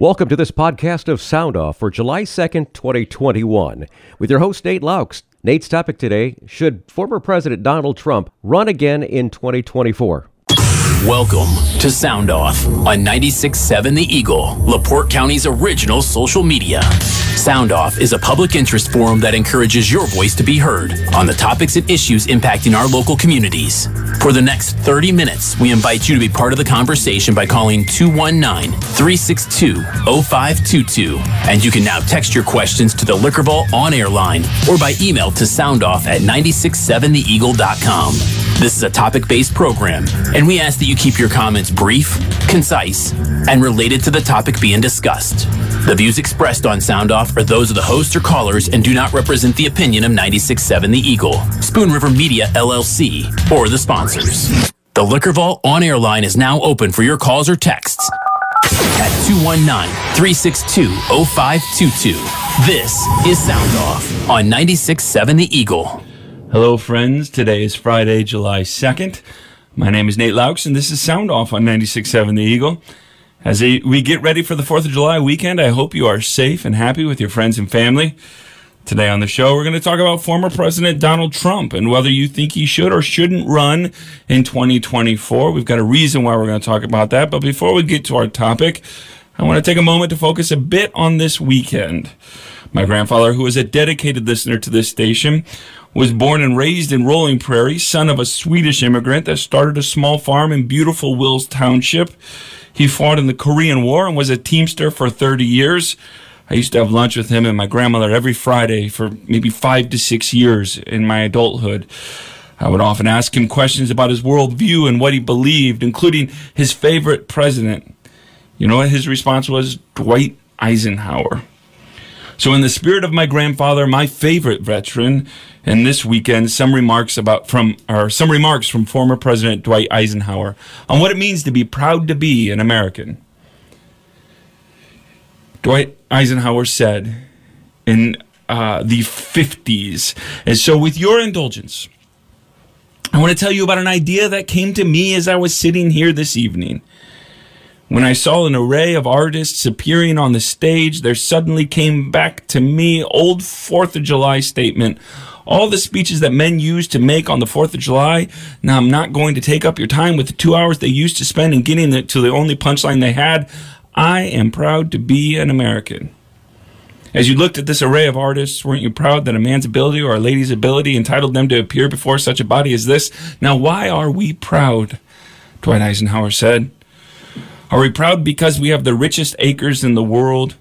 Welcome to this podcast of Sound Off for July 2nd, 2021, with your host, Nate Loucks. Nate's topic today Should former President Donald Trump run again in 2024? Welcome to Sound Off on 96.7 The Eagle, LaPorte County's original social media. Sound Off is a public interest forum that encourages your voice to be heard on the topics and issues impacting our local communities. For the next 30 minutes, we invite you to be part of the conversation by calling 219 362 0522. And you can now text your questions to the Liquor Vault on air line or by email to soundoff at 967theeagle.com. This is a topic based program, and we ask that you keep your comments brief, concise, and related to the topic being discussed. The views expressed on Sound Off are those of the host or callers and do not represent the opinion of 96.7 The Eagle, Spoon River Media LLC, or the sponsors. The Liquor Vault on air line is now open for your calls or texts at 219 362 0522. This is Sound Off on 96.7 The Eagle. Hello, friends. Today is Friday, July 2nd. My name is Nate Loucks, and this is Sound Off on 96.7 The Eagle. As we get ready for the 4th of July weekend, I hope you are safe and happy with your friends and family. Today on the show, we're going to talk about former President Donald Trump and whether you think he should or shouldn't run in 2024. We've got a reason why we're going to talk about that. But before we get to our topic, I want to take a moment to focus a bit on this weekend. My grandfather, who is a dedicated listener to this station, was born and raised in Rolling Prairie, son of a Swedish immigrant that started a small farm in beautiful Wills Township. He fought in the Korean War and was a teamster for 30 years. I used to have lunch with him and my grandmother every Friday for maybe five to six years in my adulthood. I would often ask him questions about his worldview and what he believed, including his favorite president. You know what his response was? Dwight Eisenhower. So, in the spirit of my grandfather, my favorite veteran, and this weekend, some remarks about from or some remarks from former President Dwight Eisenhower on what it means to be proud to be an American. Dwight Eisenhower said in uh, the 50s, and so with your indulgence, I want to tell you about an idea that came to me as I was sitting here this evening. When I saw an array of artists appearing on the stage, there suddenly came back to me old 4th of July statement. All the speeches that men used to make on the 4th of July, now I'm not going to take up your time with the two hours they used to spend in getting to the only punchline they had. I am proud to be an American. As you looked at this array of artists, weren't you proud that a man's ability or a lady's ability entitled them to appear before such a body as this? Now, why are we proud? Dwight Eisenhower said. Are we proud because we have the richest acres in the world?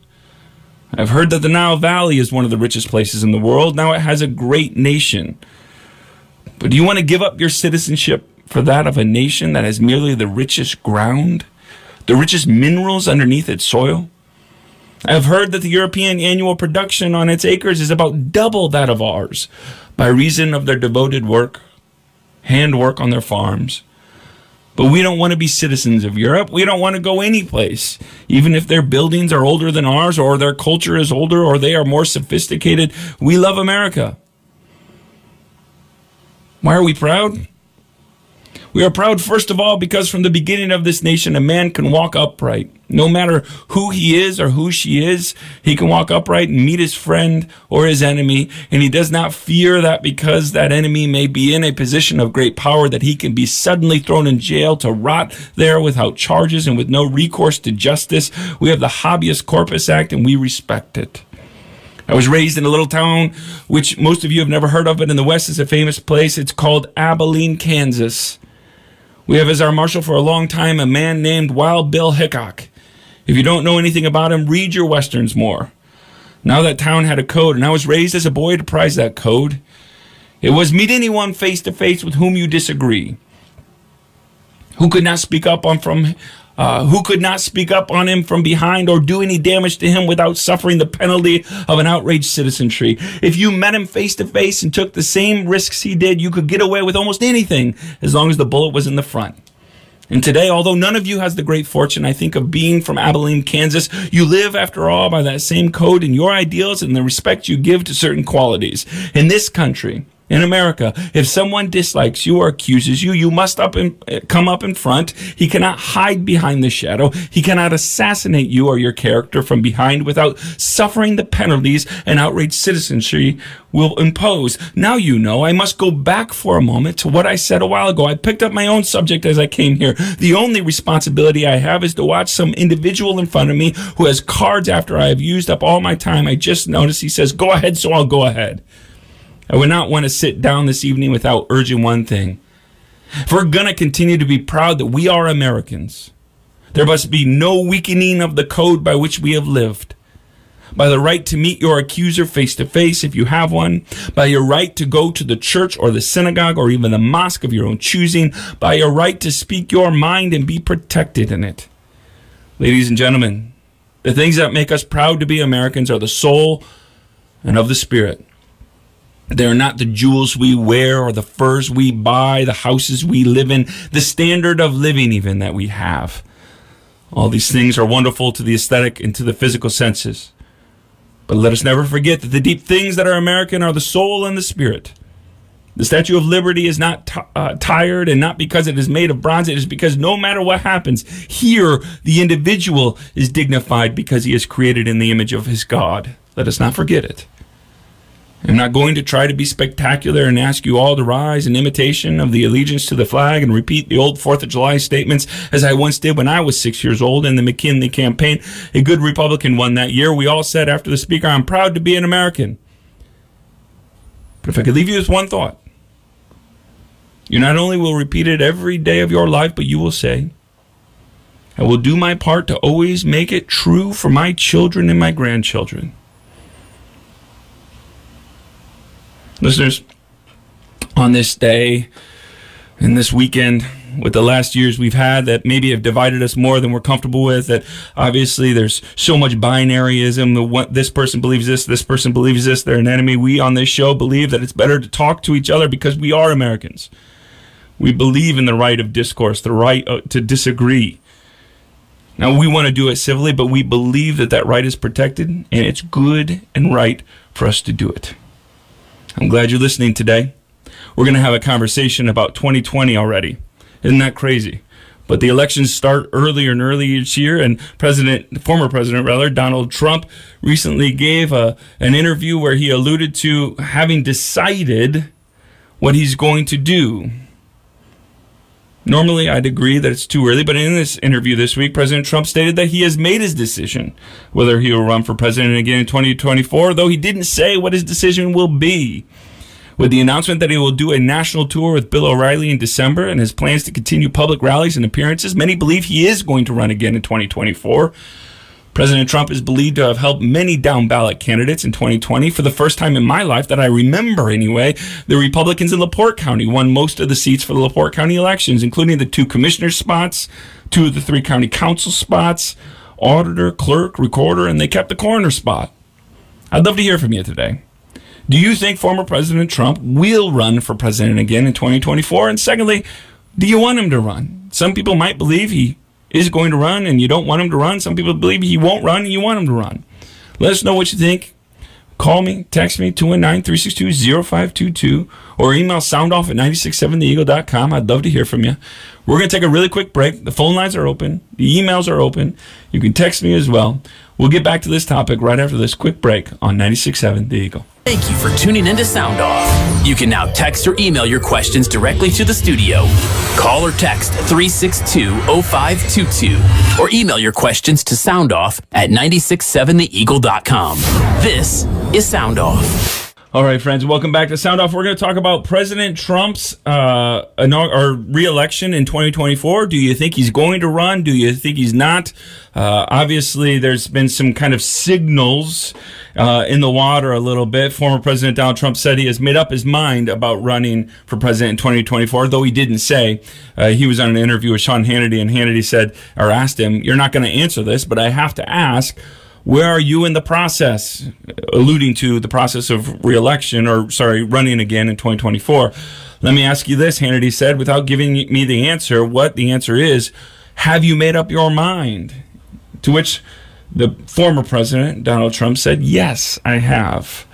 I've heard that the Nile Valley is one of the richest places in the world. Now it has a great nation. But do you want to give up your citizenship for that of a nation that has merely the richest ground, the richest minerals underneath its soil? I've heard that the European annual production on its acres is about double that of ours by reason of their devoted work, handwork on their farms, but we don't want to be citizens of Europe. We don't want to go anyplace. Even if their buildings are older than ours, or their culture is older, or they are more sophisticated, we love America. Why are we proud? We are proud, first of all, because from the beginning of this nation, a man can walk upright. No matter who he is or who she is, he can walk upright and meet his friend or his enemy. And he does not fear that because that enemy may be in a position of great power that he can be suddenly thrown in jail to rot there without charges and with no recourse to justice. We have the Habeas Corpus Act and we respect it. I was raised in a little town which most of you have never heard of, but in the West is a famous place. It's called Abilene, Kansas. We have as our marshal for a long time a man named Wild Bill Hickok. If you don't know anything about him, read your westerns more. Now that town had a code, and I was raised as a boy to prize that code. It was meet anyone face to face with whom you disagree. Who could not speak up on from uh, who could not speak up on him from behind or do any damage to him without suffering the penalty of an outraged citizenry. If you met him face to face and took the same risks he did, you could get away with almost anything as long as the bullet was in the front. And today, although none of you has the great fortune, I think, of being from Abilene, Kansas, you live, after all, by that same code and your ideals and the respect you give to certain qualities. In this country, in America. If someone dislikes you or accuses you, you must up and eh, come up in front. He cannot hide behind the shadow. He cannot assassinate you or your character from behind without suffering the penalties an outraged citizenry will impose. Now you know. I must go back for a moment to what I said a while ago. I picked up my own subject as I came here. The only responsibility I have is to watch some individual in front of me who has cards after I have used up all my time. I just noticed he says, go ahead, so I'll go ahead. I would not want to sit down this evening without urging one thing. If we're going to continue to be proud that we are Americans, there must be no weakening of the code by which we have lived. By the right to meet your accuser face to face if you have one, by your right to go to the church or the synagogue or even the mosque of your own choosing, by your right to speak your mind and be protected in it. Ladies and gentlemen, the things that make us proud to be Americans are the soul and of the spirit. They're not the jewels we wear or the furs we buy, the houses we live in, the standard of living even that we have. All these things are wonderful to the aesthetic and to the physical senses. But let us never forget that the deep things that are American are the soul and the spirit. The Statue of Liberty is not t- uh, tired, and not because it is made of bronze. It is because no matter what happens, here the individual is dignified because he is created in the image of his God. Let us not forget it. I'm not going to try to be spectacular and ask you all to rise in imitation of the allegiance to the flag and repeat the old Fourth of July statements as I once did when I was six years old in the McKinley campaign. A good Republican won that year. We all said after the speaker, I'm proud to be an American. But if I could leave you with one thought, you not only will repeat it every day of your life, but you will say, I will do my part to always make it true for my children and my grandchildren. Listeners, on this day and this weekend, with the last years we've had that maybe have divided us more than we're comfortable with. That obviously there's so much binaryism. One, this person believes this, this person believes this. They're an enemy. We on this show believe that it's better to talk to each other because we are Americans. We believe in the right of discourse, the right uh, to disagree. Now we want to do it civilly, but we believe that that right is protected, and it's good and right for us to do it. I'm glad you're listening today. We're going to have a conversation about 2020 already. Isn't that crazy? But the elections start earlier and earlier each year, and President, former President rather, Donald Trump recently gave a, an interview where he alluded to having decided what he's going to do. Normally, I'd agree that it's too early, but in this interview this week, President Trump stated that he has made his decision whether he will run for president again in 2024, though he didn't say what his decision will be. With the announcement that he will do a national tour with Bill O'Reilly in December and his plans to continue public rallies and appearances, many believe he is going to run again in 2024. President Trump is believed to have helped many down ballot candidates in 2020. For the first time in my life that I remember anyway, the Republicans in LaPorte County won most of the seats for the LaPorte County elections, including the two commissioner spots, two of the three county council spots, auditor, clerk, recorder, and they kept the coroner spot. I'd love to hear from you today. Do you think former President Trump will run for president again in 2024? And secondly, do you want him to run? Some people might believe he is going to run and you don't want him to run. Some people believe he won't run and you want him to run. Let us know what you think. Call me, text me, 219-362-0522, or email soundoff at 967theeagle.com. I'd love to hear from you. We're going to take a really quick break. The phone lines are open. The emails are open. You can text me as well. We'll get back to this topic right after this quick break on 96.7 The Eagle. Thank you for tuning in to Sound Off. You can now text or email your questions directly to the studio. Call or text 362 0522 or email your questions to soundoff at 967theeagle.com. This is Sound Off. All right, friends, welcome back to Sound Off. We're going to talk about President Trump's uh, or re-election in 2024. Do you think he's going to run? Do you think he's not? Uh, obviously, there's been some kind of signals uh, in the water a little bit. Former President Donald Trump said he has made up his mind about running for president in 2024, though he didn't say. Uh, he was on an interview with Sean Hannity, and Hannity said or asked him, "You're not going to answer this, but I have to ask." Where are you in the process? Alluding to the process of reelection or, sorry, running again in 2024. Let me ask you this, Hannity said, without giving me the answer, what the answer is. Have you made up your mind? To which the former president, Donald Trump, said, Yes, I have.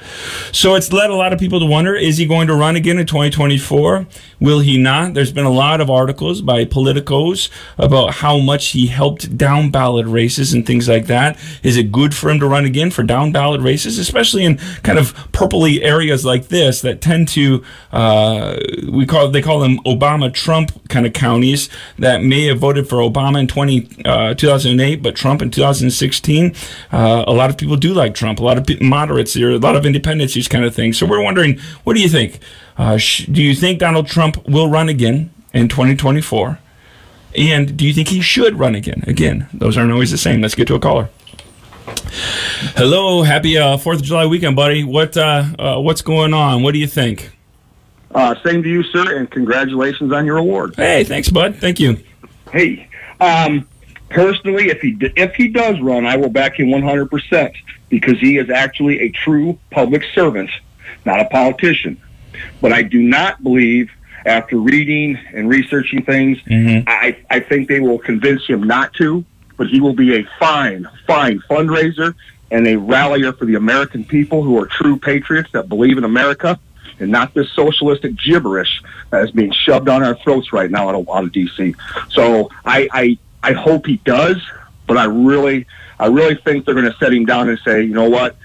So it's led a lot of people to wonder is he going to run again in 2024? Will he not? There's been a lot of articles by politicos about how much he helped down ballot races and things like that. Is it good for him to run again for down ballot races, especially in kind of purpley areas like this that tend to, uh, we call they call them Obama Trump kind of counties that may have voted for Obama in 20, uh, 2008, but Trump in 2016. Uh, a lot of people do like Trump. A lot of moderates, there, a lot of independents, these kind of things. So we're wondering, what do you think? Uh, sh- do you think Donald Trump will run again in 2024? And do you think he should run again? Again, those aren't always the same. Let's get to a caller. Hello, happy uh, Fourth of July weekend, buddy. What uh, uh, what's going on? What do you think? Uh, same to you, sir, and congratulations on your award. Hey, thanks, bud. Thank you. Hey, um, personally, if he if he does run, I will back him 100 percent because he is actually a true public servant, not a politician. But I do not believe, after reading and researching things, Mhm. I, I think they will convince him not to. But he will be a fine, fine fundraiser and a rallier for the American people who are true patriots that believe in America and not this socialistic gibberish that is being shoved on our throats right now out of, out of DC. So I, I I hope he does, but I really I really think they're going to set him down and say, you know what,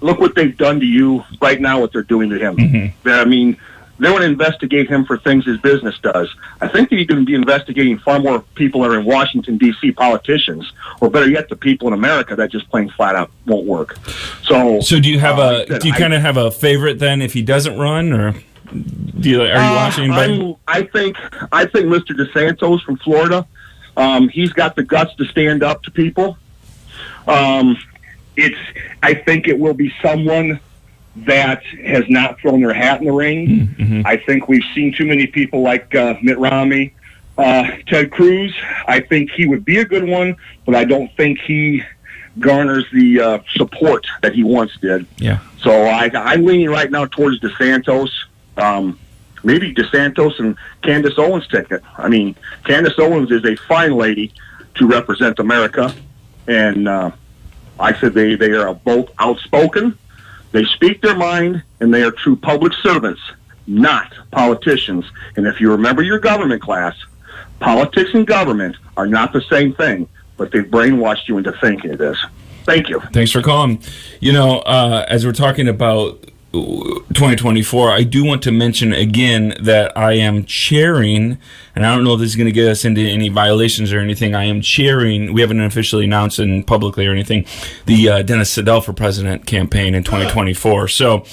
look what they've done to you right now. What they're doing to him. Mm-hmm. I mean, they want to investigate him for things his business does. I think that he's going to be investigating far more people that are in Washington D.C. politicians, or better yet, the people in America that just plain flat out won't work. So, So do you have uh, I a do you I- kind of have a favorite then if he doesn't run, or do you are you Uh, watching anybody? I'm- I think I think Mr. DeSantis from Florida, um, he's got the guts to stand up to people. Um, it's I think it will be someone that has not thrown their hat in the ring. Mhm. I think we've seen too many people like uh, Mitt Romney, uh, Ted Cruz. I think he would be a good one, but I don't think he garners the uh, support that he once did. Yeah. So I, I'm leaning right now towards DeSantis. Um, maybe DeSantis and Candace Owens ticket. I mean, Candace Owens is a fine lady to represent America, and uh, I said they they are both outspoken. They speak their mind, and they are true public servants, not politicians. And if you remember your government class, politics and government are not the same thing, but they've brainwashed you into thinking it is. Thank you. Thanks for calling. You know, uh, as we're talking about 2024, I do want to mention again that I am chairing, and I don't know if this is going to get us into any violations or anything. I am chairing. We haven't officially announced it publicly or anything. The uh, Dennis Siddall for President campaign in 2024. So.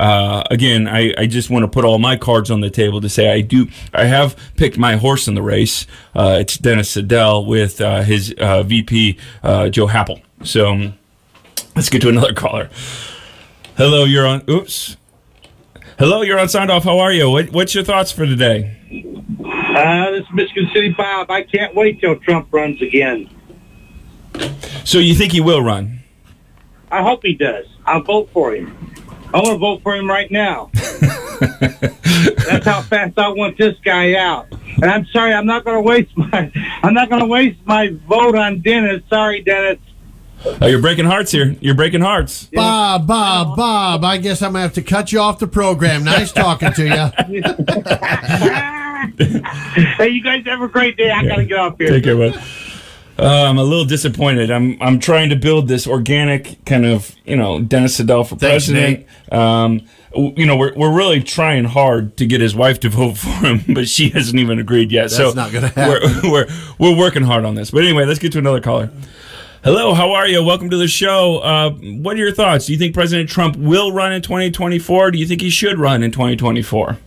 Uh, again, I, I just want to put all my cards on the table to say I do. I have picked my horse in the race. Uh, it's Dennis Siddall with uh, his uh, VP uh, Joe Happel. So let's get to another caller. Hello, you're on. Oops. Hello, you're on Sound Off. How are you? What, what's your thoughts for today? Uh, this is Michigan City Bob. I can't wait till Trump runs again. So you think he will run? I hope he does. I'll vote for him. I want to vote for him right now. That's how fast I want this guy out. And I'm sorry, I'm not going to waste my I'm not going to waste my vote on Dennis. Sorry, Dennis. Oh, you're breaking hearts here. You're breaking hearts. Bob, Bob, Bob. I guess I'm gonna have to cut you off the program. Nice talking to you. hey, you guys have a great day. I got to get off here. Take care, bud. Uh, I'm a little disappointed. I'm I'm trying to build this organic kind of you know Dennis Siddall for Thanks, president. Um, w- you know we're we're really trying hard to get his wife to vote for him, but she hasn't even agreed yet. so That's not gonna happen. We're, we're we're working hard on this. But anyway, let's get to another caller. Hello, how are you? Welcome to the show. Uh, what are your thoughts? Do you think President Trump will run in 2024? Do you think he should run in 2024?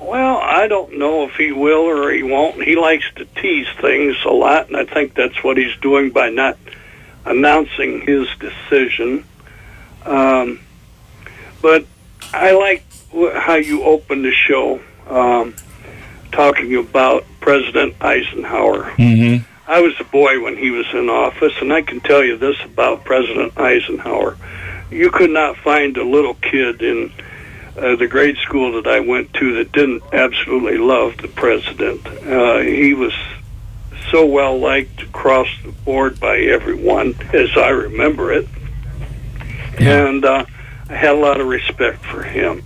Well, I don't know if he will or he won't. He likes to tease things a lot, and I think that's what he's doing by not announcing his decision. Um, but I like how you opened the show um, talking about President Eisenhower. Mm-hmm. I was a boy when he was in office, and I can tell you this about President Eisenhower. You could not find a little kid in uh, the grade school that I went to that didn't absolutely love the president. Uh, he was so well liked across the board by everyone, as I remember it. And uh, I had a lot of respect for him.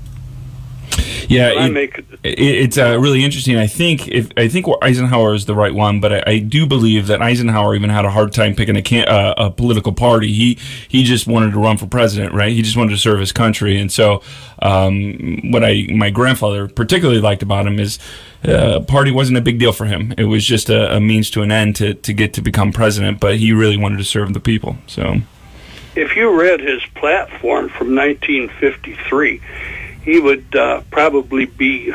Yeah, But I make it, it's uh, really interesting. I think if I think Eisenhower is the right one, but I, I do believe that Eisenhower even had a hard time picking a can, uh, a political party. He he just wanted to run for president, right? He just wanted to serve his country, and so um, what I my grandfather particularly liked about him is. Uh, party wasn't a big deal for him. It was just a, a means to an end to, to get to become president, but he really wanted to serve the people. So, if you read his platform from 1953, he would uh, probably be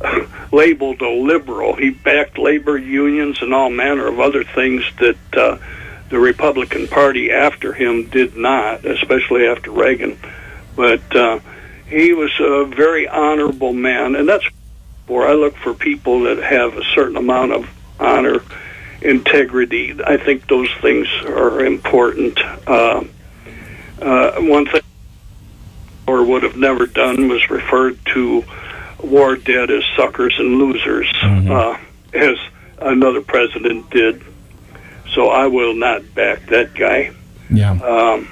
labeled a liberal. He backed labor unions and all manner of other things that uh, the Republican Party after him did not, especially after Reagan. But uh, he was a very honorable man, and that's where I look for people that have a certain amount of honor, integrity. I think those things are important. Uh, uh, one thing or would have never done was referred to war dead as suckers and losers, uh, as another president did. So I will not back that guy. yeah. Um,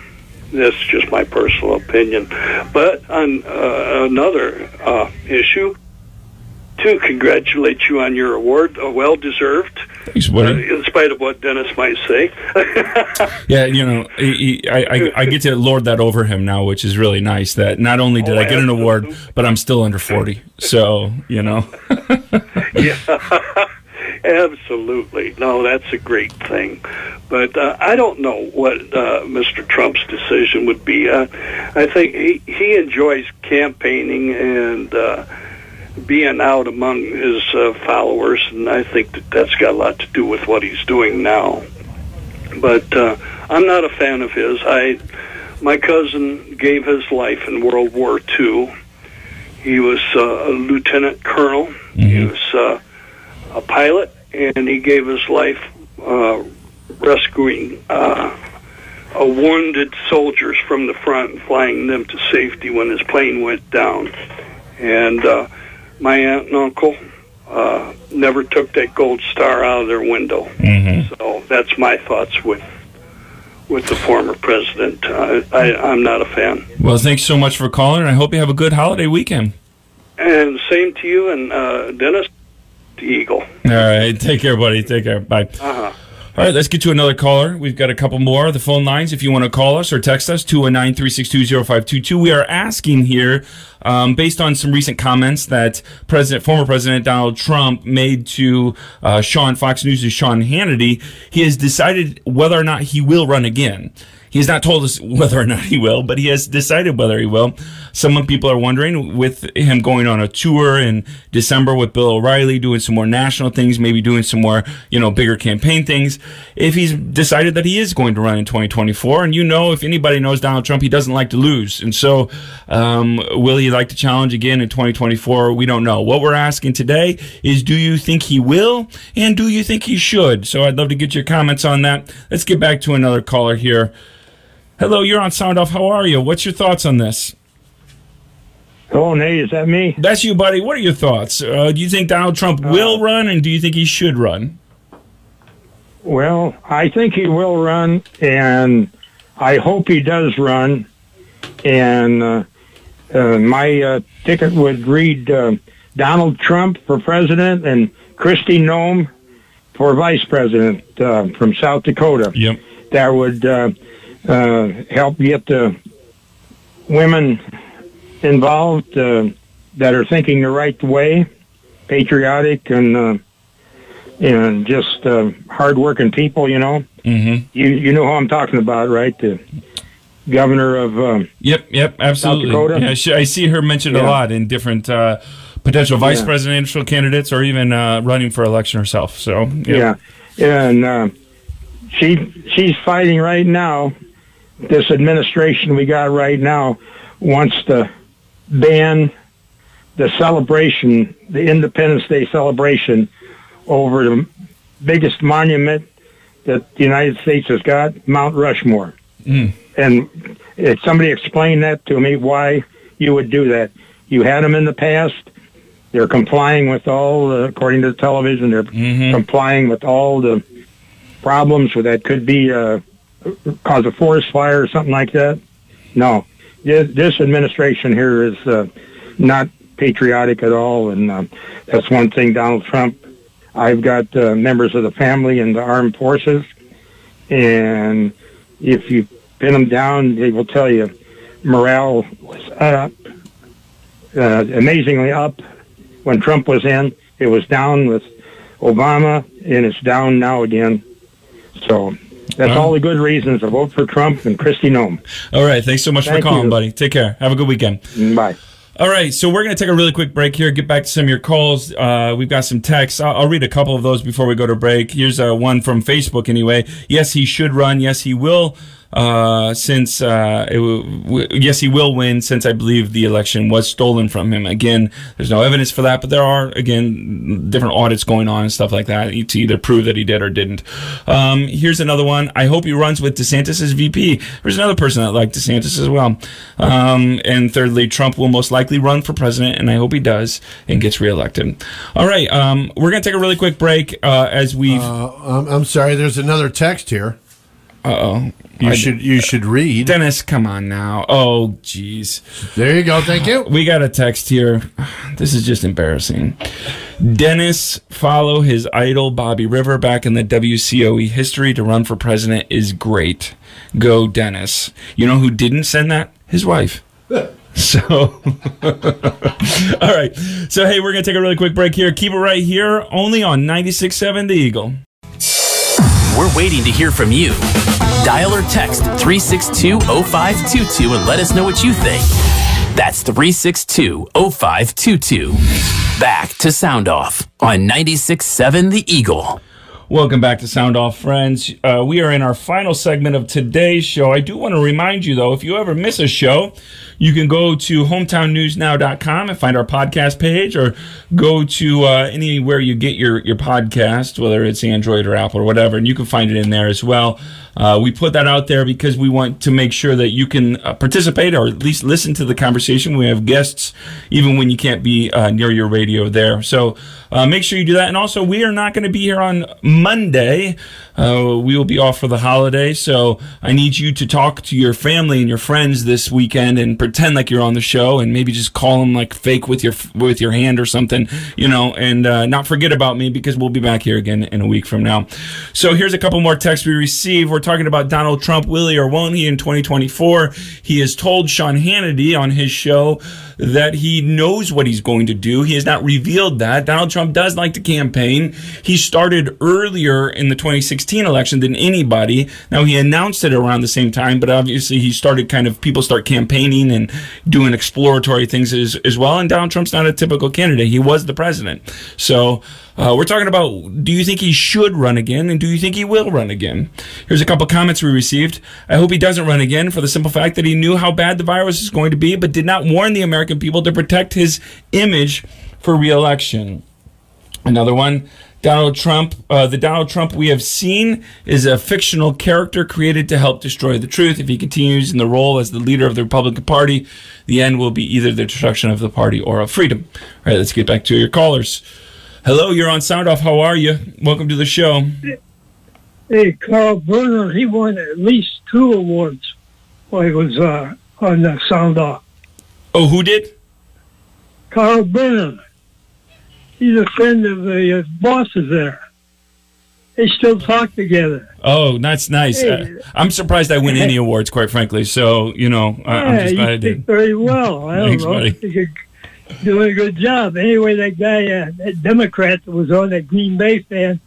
that's just my personal opinion. But on uh, another uh, issue, to congratulate you on your award, uh, well deserved, Thanks, uh, in spite of what Dennis might say. Yeah, you know, he, he- I, I I get to lord that over him now, which is really nice. That not only did Oh, I get an award, but I'm still under forty. So you know, yeah, absolutely. No, that's a great thing. But uh, I don't know what uh, Mr. Trump's decision would be. Uh, I think he, he enjoys campaigning and uh, being out among his uh, followers, and I think that that's got a lot to do with what he's doing now. But uh, I'm not a fan of his. I my cousin gave his life in World War II. He was uh, a lieutenant colonel. He was uh, a pilot, and he gave his life uh, rescuing uh, a wounded soldiers from the front and flying them to safety when his plane went down. And uh, my aunt and uncle uh, never took that gold star out of their window. So that's my thoughts with with the former president. Uh, I, I'm not a fan. well, thanks so much for calling, and I hope you have a good holiday weekend. And same to you and uh, Dennis, the Eagle. All right, take care, buddy. Take care. Bye. Uh-huh. All right, let's get to another caller. We've got a couple more. The phone lines, if you want to call us or text us, 219 362 0522. We are asking here, um, based on some recent comments that President, former President Donald Trump made to uh, Sean, Fox News' Sean Hannity, he has decided whether or not he will run again. He has not told us whether or not he will, but he has decided whether he will. Some people are wondering with him going on a tour in December with Bill O'Reilly, doing some more national things, maybe doing some more, you know, bigger campaign things. If he's decided that he is going to run in 2024, and you know, if anybody knows Donald Trump, he doesn't like to lose. And so, um, will he like to challenge again in 2024? We don't know. What we're asking today is do you think he will? And do you think he should? So I'd love to get your comments on that. Let's get back to another caller here. Hello, you're on Sound Off. How are you? What's your thoughts on this? Oh, Nate, is that me? That's you, buddy. What are your thoughts? Uh, do you think Donald Trump will run, and do you think he should run? Well, I think he will run, and I hope he does run. And uh, uh, my uh, ticket would read uh, Donald Trump for president and Kristi Noem for vice president uh, from South Dakota. Yep. That would uh, help get the women involved uh, that are thinking the right way, patriotic and uh, and just uh, hardworking people. You know, Mm-hmm. you you know who I'm talking about, right? The governor of um, Yep. Yep. Absolutely. Dakota? Yeah, she, I see her mentioned a lot in different uh, potential vice Yeah. presidential candidates, or even uh, running for election herself. So yeah, and uh, she she's fighting right now. This administration we got right now wants to ban the celebration, the Independence Day celebration, over the biggest monument that the United States has got, Mount Rushmore. Mm. And if somebody explain that to me, why you would do that? You had them in the past. They're complying with all, uh, according to the television, they're Mhm. complying with all the problems with that could be uh, cause a forest fire or something like that. No, this, administration here is uh, not patriotic at all, and uh, that's one thing. Donald Trump. I've got uh, members of the family in the armed forces, and if you pin them down, they will tell you morale was up, uh, amazingly up when Trump was in. It was down with Obama, and it's down now again. So that's all the good reasons to vote for Trump and Kristi Noem. All right. Thanks so much for calling, you. buddy. Take care. Have a good weekend. Bye. All right, so we're going to take a really quick break here, get back to some of your calls. Uh, we've got some texts. I'll, I'll read a couple of those before we go to break. Here's uh, one from Facebook anyway. Yes, he should run. Yes, he will. Uh, since uh, w- w- yes, he will win. Since I believe the election was stolen from him. Again, there's no evidence for that, but there are again different audits going on and stuff like that to either prove that he did or didn't. Um, here's another one. I hope he runs with DeSantis as VP. There's another person that liked DeSantis as well. Um, and thirdly, Trump will most likely run for president, and I hope he does and gets reelected. All right, um, we're gonna take a really quick break uh, as we. Uh I'm sorry. There's another text here. Oh. You should you should read. Dennis, come on now. Oh, jeez. There you go. Thank you. We got a text here. This is just embarrassing. Dennis, follow his idol Bobby River back in the WCOE history to run for president is great. Go, Dennis. You know who didn't send that? His wife. So, all right. So, hey, we're going to take a really quick break here. Keep it right here, only on 96.7 The Eagle. We're waiting to hear from you. Dial or text 362 0522 and let us know what you think. That's 362 0522. Back to Sound Off on 96.7 The Eagle. Welcome back to Sound Off, friends. Uh, we are in our final segment of today's show. I do want to remind you, though, if you ever miss a show, you can go to hometownnewsnow.com and find our podcast page, or go to uh, anywhere you get your, your podcast, whether it's Android or Apple or whatever, and you can find it in there as well. Uh, we put that out there because we want to make sure that you can uh, participate or at least listen to the conversation. We have guests even when you can't be uh, near your radio there. So uh, make sure you do that. And also, we are not going to be here on Monday. Uh, we will be off for the holiday. So I need you to talk to your family and your friends this weekend and pretend like you're on the show and maybe just call them like fake with your with your hand or something, you know, and uh, not forget about me because we'll be back here again in a week from now. So here's a couple more texts we received. We're talking about Donald Trump, will he or won't he in 2024? He has told Sean Hannity on his show that he knows what he's going to do. He has not revealed that. Donald Trump does like to campaign. He started earlier in the 2016 election than anybody. Now he announced it around the same time, but obviously he started kind of people start campaigning and doing exploratory things as, as well. And Donald Trump's not a typical candidate. He was the president. So uh, we're talking about do you think he should run again and do you think he will run again? Here's a couple comments we received. I hope he doesn't run again for the simple fact that he knew how bad the virus is going to be, but did not warn the American people to protect his image for reelection. Another one. Donald Trump, uh, the Donald Trump we have seen is a fictional character created to help destroy the truth. If he continues in the role as the leader of the Republican Party, the end will be either the destruction of the party or of freedom. All right, let's get back to your callers. Hello, you're on Sound Off. How are you? Welcome to the show. Hey, Carl Berner, he won at least two awards while he was uh, on the Sound Off. Oh, who did? Carl Burnham. He's a friend of the uh, bosses there. They still talk together. Oh, that's nice. Uh, I'm surprised I win any awards, quite frankly. So, you know, I I'm just glad I you did. very well. I don't Thanks, know. buddy. Doing a good job. Anyway, that guy, uh, that Democrat that was on that Green Bay fan,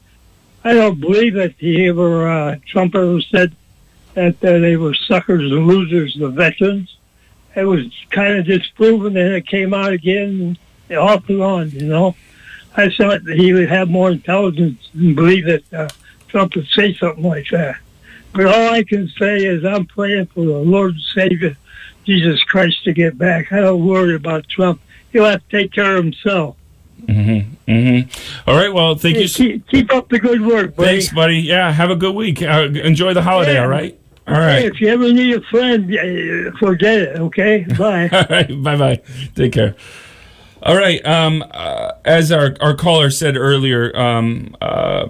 I don't believe that he ever, uh, Trump ever said that uh, they were suckers and losers, the veterans. It was kind of disproven, and it came out again off and on, you know. I thought that he would have more intelligence and believe that uh, Trump would say something like that. But all I can say is I'm praying for the Lord and Savior, Jesus Christ, to get back. I don't worry about Trump. He'll have to take care of himself. Mm-hmm. Mm-hmm. All right. Well, thank Hey, you. keep, keep up the good work, buddy. Thanks, buddy. Yeah. Have a good week. Uh, enjoy the holiday. Yeah. All right. All Hey, if you ever need a friend, uh, forget it, okay? Bye. All right. Bye bye. Take care. All right. Um, uh, as our, our caller said earlier, um, uh,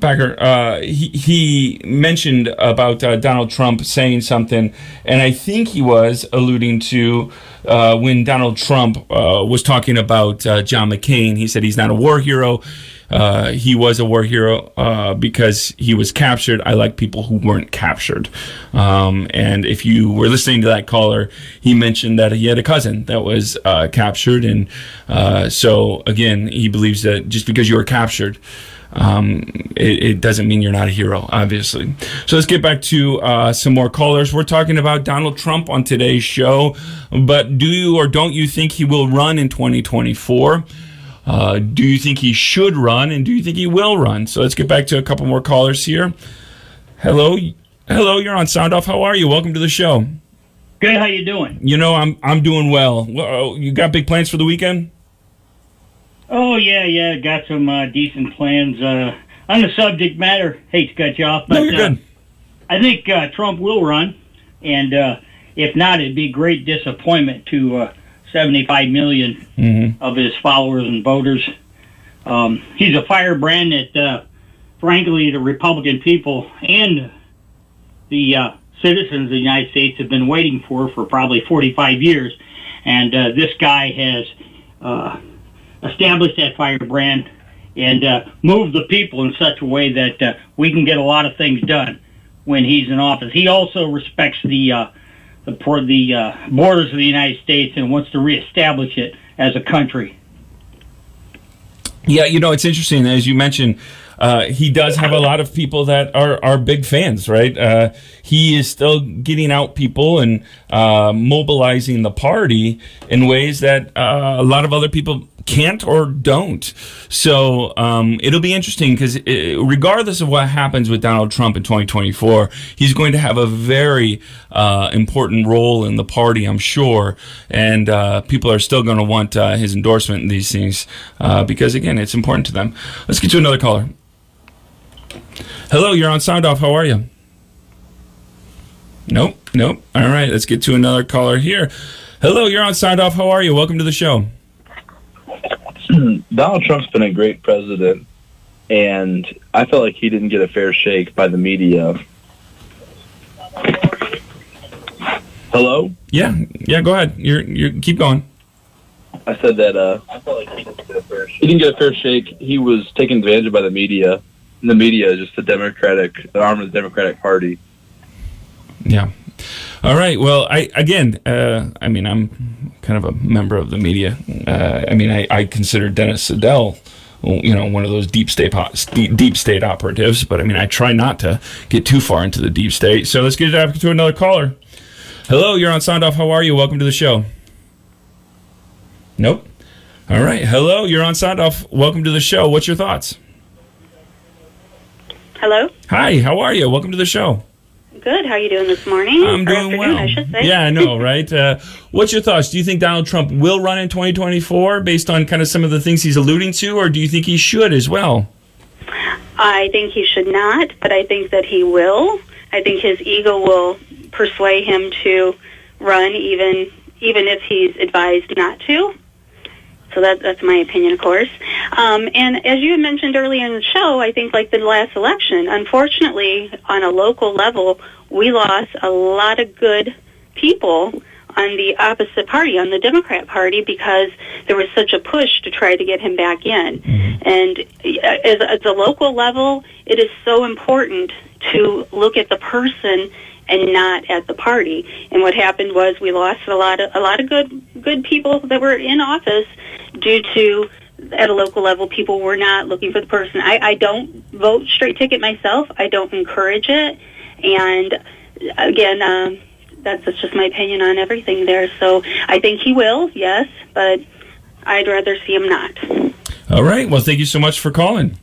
Packer, uh, he, he mentioned about uh, Donald Trump saying something, and I think he was alluding to uh, when Donald Trump uh, was talking about John McCain. He said he's not a war hero. Uh, he was a war hero uh, because he was captured. I like people who weren't captured. Um, and if you were listening to that caller, he mentioned that he had a cousin that was uh, captured. And uh, so, again, he believes that just because you were captured, um, it, it, doesn't mean you're not a hero, obviously. So let's get back to uh, some more callers. We're talking about Donald Trump on today's show, but do you or don't you think he will run in 2024? Uh, do you think he should run, and do you think he will run? So let's get back to a couple more callers here. Hello, hello, you're on Sound Off. How are you? Welcome to the show. Good. How you doing? You know, I'm I'm doing well. well you got big plans for the weekend? Oh yeah, yeah. Got some uh, decent plans uh, on the subject matter. Hate to cut you off, but no, you're good. Uh, I think uh, Trump will run, and uh, if not, it'd be a great disappointment to 75 million mm-hmm. of his followers and voters. Um, he's a firebrand that, uh, frankly, the Republican people and the uh, citizens of the United States have been waiting for for probably 45 years. And uh, this guy has uh, established that firebrand and uh, moved the people in such a way that uh, we can get a lot of things done when he's in office. He also respects the the, the uh, borders of the United States and wants to reestablish it as a country. Yeah, you know, it's interesting. As you mentioned, uh, he does have a lot of people that are, are big fans, right? Uh, he is still getting out people and uh, mobilizing the party in ways that uh, a lot of other people can't or don't. So um, it'll be interesting because regardless of what happens with Donald Trump in 2024, he's going to have a very uh, important role in the party, I'm sure. And uh, people are still going to want uh, his endorsement in these things uh, because, again, it's important to them. Let's get to another caller. Hello, you're on Sound Off. How are you? Nope, nope. All right, let's get to another caller here. Hello, you're on Sound Off. How are you? Welcome to the show. Donald Trump's been a great president, and I felt like he didn't get a fair shake by the media. Hello? Yeah, yeah. Go ahead. You're you keep going. I said that uh, I felt like he didn't get a fair shake. He didn't get a fair shake. He was taken advantage of by the media. And the media is just the Democratic, the arm of the Democratic Party. Yeah. All right. Well, I again, uh, I mean, I'm kind of a member of the media. Uh, I mean, I, I, consider Dennis Siddall, you know, one of those deep state deep state operatives. But I mean, I try not to get too far into the deep state. So let's get it to another caller. Hello, you're on Sound Off. How are you? Welcome to the show. Nope. All right. Hello, you're on Sound Off. Welcome to the show. What's your thoughts? Hello. Hi. How are you? Welcome to the show. Good. How are you doing this morning? I'm doing well. I should say. Yeah, I know, right? Uh, what's your thoughts? Do you think Donald Trump will run in 2024 based on kind of some of the things he's alluding to, or do you think he should as well? I think he should not, but I think that he will. I think his ego will persuade him to run, even even if he's advised not to. So that, that's my opinion, of course. Um, and as you had mentioned earlier in the show, I think like the last election, unfortunately, on a local level, we lost a lot of good people on the opposite party, on the Democrat Party, because there was such a push to try to get him back in. Mm-hmm. And uh, as, at the local level, it is so important to look at the person and not at the party. And what happened was we lost a lot of a lot of good good people that were in office due to at a local level people were not looking for the person. I, I don't vote straight ticket myself. I don't encourage it. And again, um, that's, that's just my opinion on everything there. So I think he will, yes, but I'd rather see him not. All right. Well, thank you so much for calling.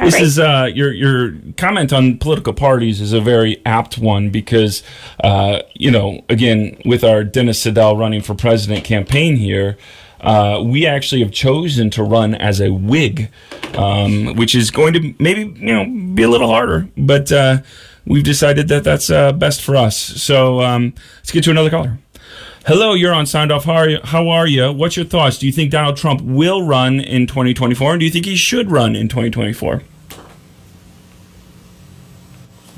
This right. is uh, your your comment on political parties is a very apt one because uh, you know again with our Dennis Siddall running for president campaign here. Uh, we actually have chosen to run as a Whig, um, which is going to maybe you know be a little harder, but uh, we've decided that that's uh, best for us. So um, let's get to another caller. Hello, you're on Sound Off. How are, you? How are you? What's your thoughts? Do you think Donald Trump will run in 2024, and do you think he should run in 2024?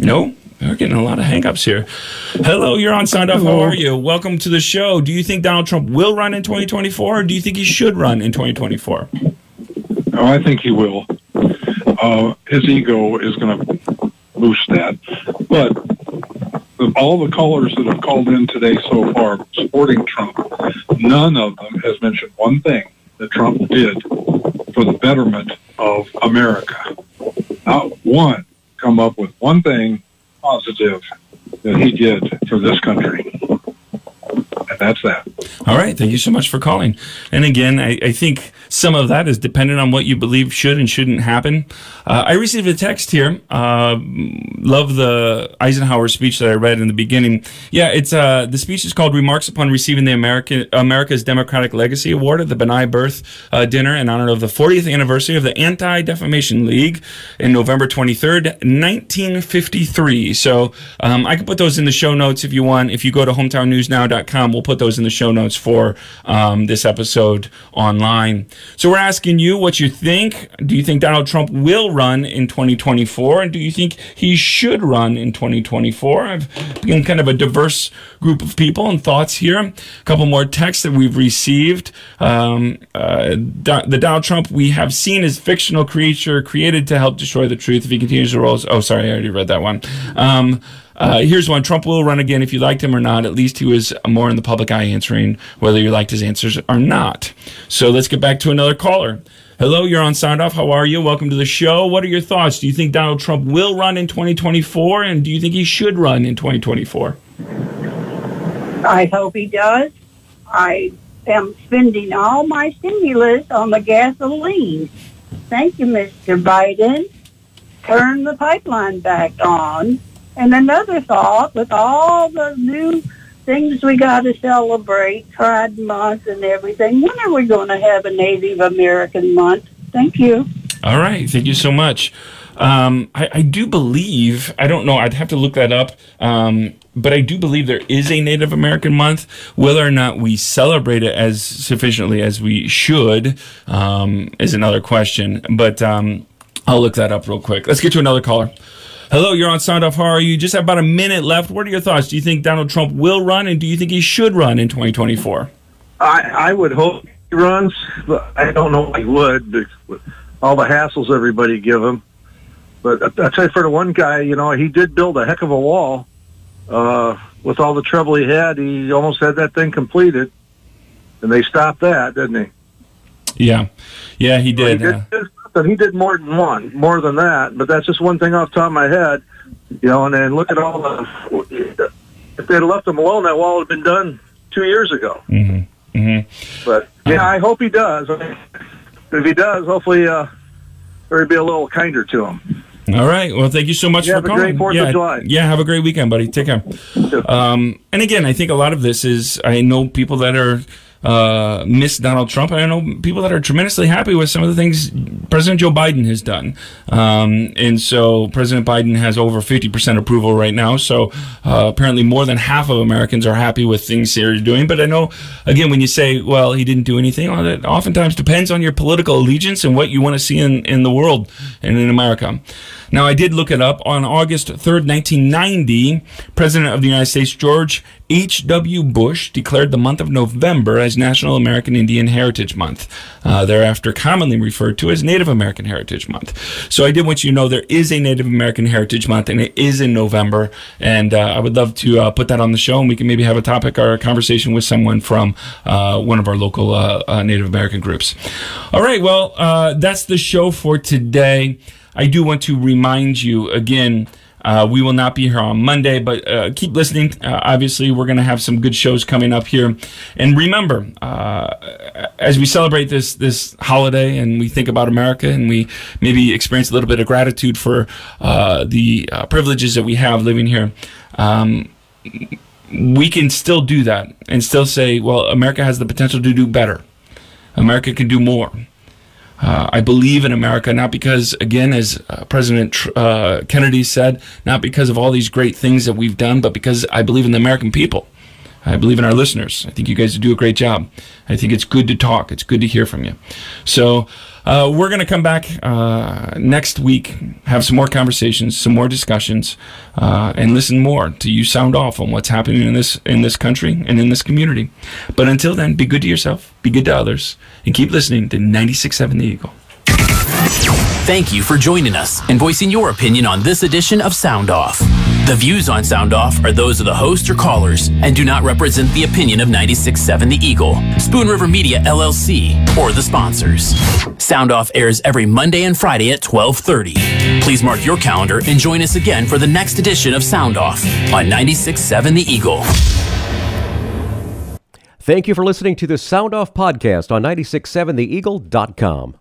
No? We're getting a lot of hangups here. Hello, you're on Sound Off. How are you? Welcome to the show. Do you think Donald Trump will run in 2024, or do you think he should run in 2024? Oh, I think he will. Uh, his ego is going to boost that. But all the callers that have called in today so far supporting Trump, none of them has mentioned one thing that Trump did for the betterment of America. Not one come up with one thing positive that he did for this country. And that's that. All right. Thank you so much for calling. And again, I, I think some of that is dependent on what you believe should and shouldn't happen. Uh, I received a text here. Uh, love the Eisenhower speech that I read in the beginning. Yeah, it's uh, the speech is called "Remarks Upon Receiving the American America's Democratic Legacy Award at the B'nai B'rith uh, Dinner in honor of the 40th anniversary of the Anti Defamation League in November 23rd, 1953." So um, I can put those in the show notes if you want. If you go to hometownnewsnow.com, we'll put those in the show notes for um, this episode online. So we're asking you what you think. Do you think Donald Trump will run in 2024? And do you think he should run in 2024? I've been kind of a diverse group of people and thoughts here. A couple more texts that we've received. Um, uh, the Donald Trump we have seen is fictional creature created to help destroy the truth. If he continues to roll, oh, sorry, I already read that one. Um, uh, here's one. Trump will run again if you liked him or not. At least he was more in the public eye answering whether you liked his answers or not. So let's get back to another caller. Hello, you're on Sound Off. How are you? Welcome to the show. What are your thoughts? Do you think Donald Trump will run in 2024? And do you think he should run in 2024? I hope he does. I am spending all my stimulus on the gasoline. Thank you, Mr. Biden. Turn the pipeline back on. And another thought, with all the new things we got to celebrate, Pride Month and everything, when are we going to have a Native American month? Thank you. All right. Thank you so much. Um, I, I, do believe, I don't know, I'd have to look that up, um, but I do believe there is a Native American month. Whether or not we celebrate it as sufficiently as we should um, is another question, but um, I'll look that up real quick. Let's get to another caller. Hello, you're on Sound Off. How are you? Just have about a minute left. What are your thoughts? Do you think Donald Trump will run, and do you think he should run in 2024? I, I would hope he runs, but I don't know if he would. All the hassles everybody give him. But I tell you, for the one guy, you know, he did build a heck of a wall. Uh, with all the trouble he had, he almost had that thing completed, and they stopped that, didn't he? Yeah, yeah, he did. Well, he did uh, he did more than one, more than that. But that's just one thing off the top of my head, you know. And then look at all the. If they'd left him alone, that wall would have been done two years ago. Mm-hmm. Mm-hmm. But yeah, I hope he does. If he does, hopefully, uh, there'd be a little kinder to him. All right. Well, thank you so much you for have calling. A great Fourth yeah, of July. yeah. Have a great weekend, buddy. Take care. Um, and again, I think a lot of this is I know people that are uh, miss Donald Trump. I know people that are tremendously happy with some of the things President Joe Biden has done. Um, and so President Biden has over 50% approval right now. So uh, apparently more than half of Americans are happy with things he's doing. But I know, again, when you say, well, he didn't do anything, well, oftentimes depends on your political allegiance and what you want to see in, in the world and in America. Now, I did look it up. On August 3rd, 1990, President of the United States, George H.W. Bush, declared the month of November as National American Indian Heritage Month, uh, thereafter commonly referred to as Native American Heritage Month. So I did want you to know there is a Native American Heritage Month, and it is in November. And uh, I would love to uh, put that on the show, and we can maybe have a topic or a conversation with someone from uh, one of our local uh, uh, Native American groups. All right, well, that's the show for today. I do want to remind you again. Uh, we will not be here on Monday, but uh, keep listening. Uh, obviously, we're going to have some good shows coming up here. And remember, as we celebrate this this holiday and we think about America and we maybe experience a little bit of gratitude for the privileges that we have living here. Um, we can still do that and still say, well, America has the potential to do better. America can do more. Uh, I believe in America, not because, again, as uh, President uh, Kennedy said, not because of all these great things that we've done, but because I believe in the American people. I believe in our listeners. I think you guys do a great job. I think it's good to talk. It's good to hear from you. So uh, we're going to come back uh, next week, have some more conversations, some more discussions, uh, and listen more to you sound off on what's happening in this in this country and in this community. But until then, be good to yourself, be good to others, and keep listening to 96.7 The Eagle. Thank you for joining us and voicing your opinion on this edition of Sound Off. The views on Sound Off are those of the host or callers and do not represent the opinion of 96.7 The Eagle, Spoon River Media LLC, or the sponsors. Sound Off airs every Monday and Friday at 12:30. Please mark your calendar and join us again for the next edition of Sound Off on 96.7 The Eagle. Thank you for listening to the Sound Off podcast on 967theeagle.com.